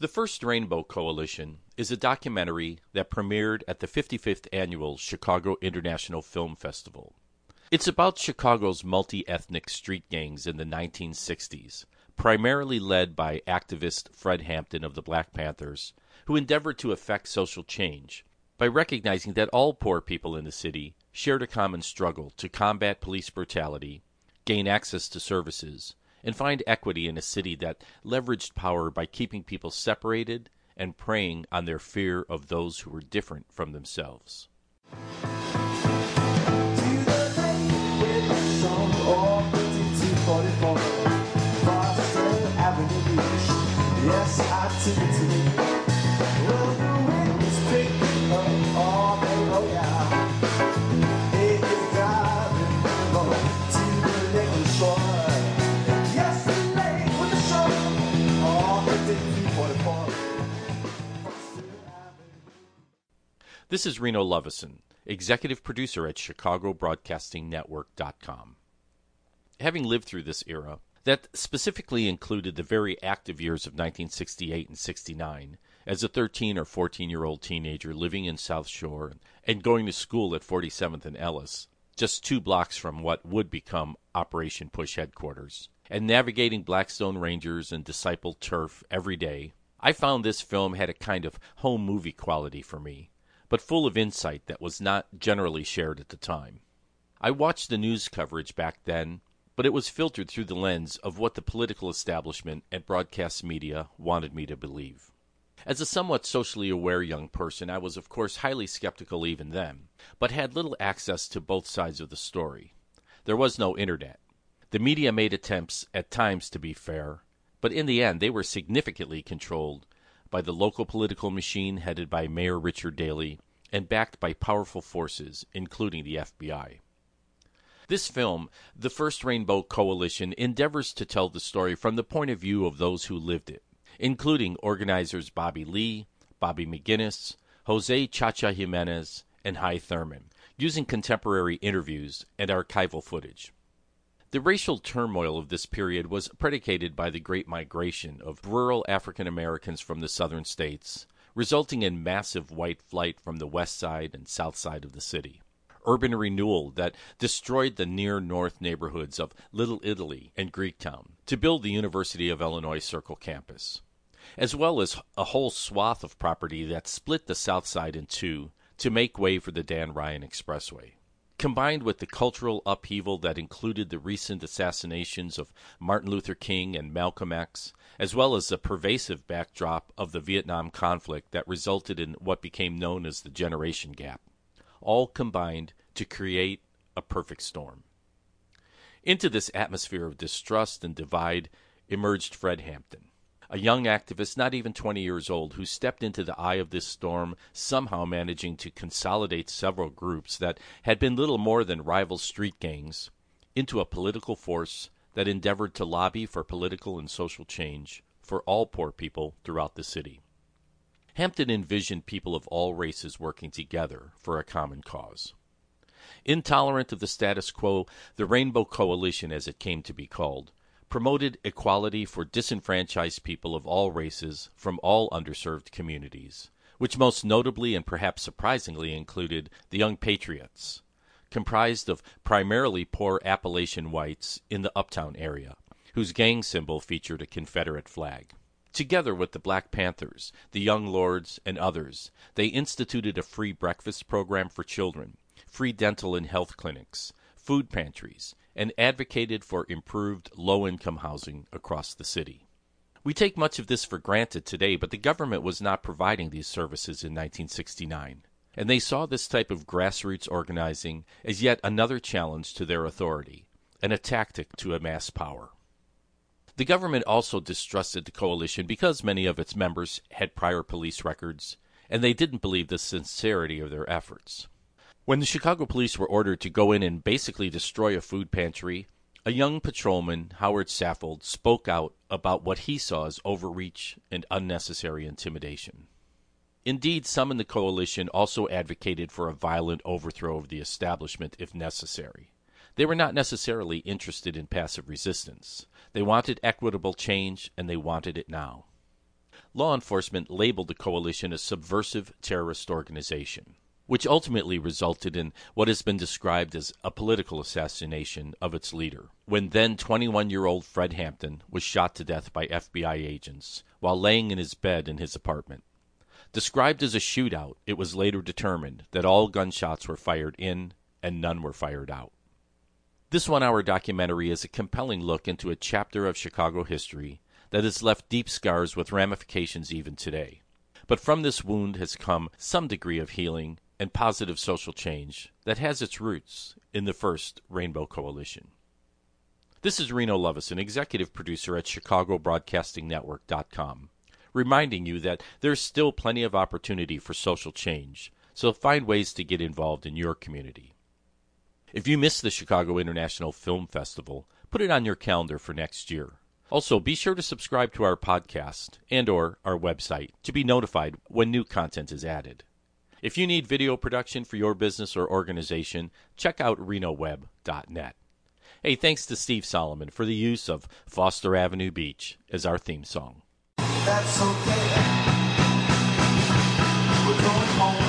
The First Rainbow Coalition is a documentary that premiered at the 55th annual Chicago International Film Festival. It's about Chicago's multi ethnic street gangs in the 1960s, primarily led by activist Fred Hampton of the Black Panthers, who endeavored to effect social change by recognizing that all poor people in the city shared a common struggle to combat police brutality, gain access to services, and find equity in a city that leveraged power by keeping people separated and preying on their fear of those who were different from themselves. This is Reno Lovison, executive producer at ChicagoBroadcastingNetwork.com. Having lived through this era, that specifically included the very active years of 1968 and 69, as a 13 or 14 year old teenager living in South Shore and going to school at 47th and Ellis, just two blocks from what would become Operation Push headquarters, and navigating Blackstone Rangers and Disciple turf every day, I found this film had a kind of home movie quality for me but full of insight that was not generally shared at the time. I watched the news coverage back then, but it was filtered through the lens of what the political establishment and broadcast media wanted me to believe. As a somewhat socially aware young person, I was of course highly skeptical even then, but had little access to both sides of the story. There was no internet. The media made attempts at times to be fair, but in the end they were significantly controlled by the local political machine headed by Mayor Richard Daley and backed by powerful forces, including the FBI. This film, The First Rainbow Coalition, endeavors to tell the story from the point of view of those who lived it, including organizers Bobby Lee, Bobby McGinnis, Jose Chacha Jimenez, and Hy Thurman, using contemporary interviews and archival footage. The racial turmoil of this period was predicated by the Great Migration of rural African Americans from the southern states, resulting in massive white flight from the west side and south side of the city. Urban renewal that destroyed the near north neighborhoods of Little Italy and Greektown to build the University of Illinois Circle campus, as well as a whole swath of property that split the south side in two to make way for the Dan Ryan Expressway combined with the cultural upheaval that included the recent assassinations of Martin Luther King and Malcolm X, as well as the pervasive backdrop of the Vietnam conflict that resulted in what became known as the Generation Gap, all combined to create a perfect storm. Into this atmosphere of distrust and divide emerged Fred Hampton a young activist not even 20 years old who stepped into the eye of this storm, somehow managing to consolidate several groups that had been little more than rival street gangs into a political force that endeavored to lobby for political and social change for all poor people throughout the city. Hampton envisioned people of all races working together for a common cause. Intolerant of the status quo, the Rainbow Coalition, as it came to be called, promoted equality for disenfranchised people of all races from all underserved communities, which most notably and perhaps surprisingly included the Young Patriots, comprised of primarily poor Appalachian whites in the uptown area, whose gang symbol featured a Confederate flag. Together with the Black Panthers, the Young Lords, and others, they instituted a free breakfast program for children, free dental and health clinics, food pantries, and advocated for improved low income housing across the city. We take much of this for granted today, but the government was not providing these services in 1969, and they saw this type of grassroots organizing as yet another challenge to their authority and a tactic to amass power. The government also distrusted the coalition because many of its members had prior police records, and they didn't believe the sincerity of their efforts. When the Chicago police were ordered to go in and basically destroy a food pantry, a young patrolman, Howard Saffold, spoke out about what he saw as overreach and unnecessary intimidation. Indeed, some in the coalition also advocated for a violent overthrow of the establishment if necessary. They were not necessarily interested in passive resistance. They wanted equitable change, and they wanted it now. law enforcement labeled the coalition a subversive terrorist organization, which ultimately resulted in what has been described as a political assassination of its leader, when then 21 year old Fred Hampton was shot to death by FBI agents while laying in his bed in his apartment. Described as a shootout, it was later determined that all gunshots were fired in and none were fired out. This one hour documentary is a compelling look into a chapter of Chicago history that has left deep scars with ramifications even today. But from this wound has come some degree of healing and positive social change that has its roots in the first Rainbow Coalition. This is Reno Lovison, executive producer at ChicagoBroadcastingNetwork.com reminding you that there's still plenty of opportunity for social change, so find ways to get involved in your community. If you missed the Chicago International Film Festival, put it on your calendar for next year. Also, be sure to subscribe to our podcast and or our website to be notified when new content is added. If you need video production for your business or organization, check out renoweb.net. Hey, thanks to Steve Solomon for the use of Foster Avenue Beach as our theme song. That's okay. We're going home.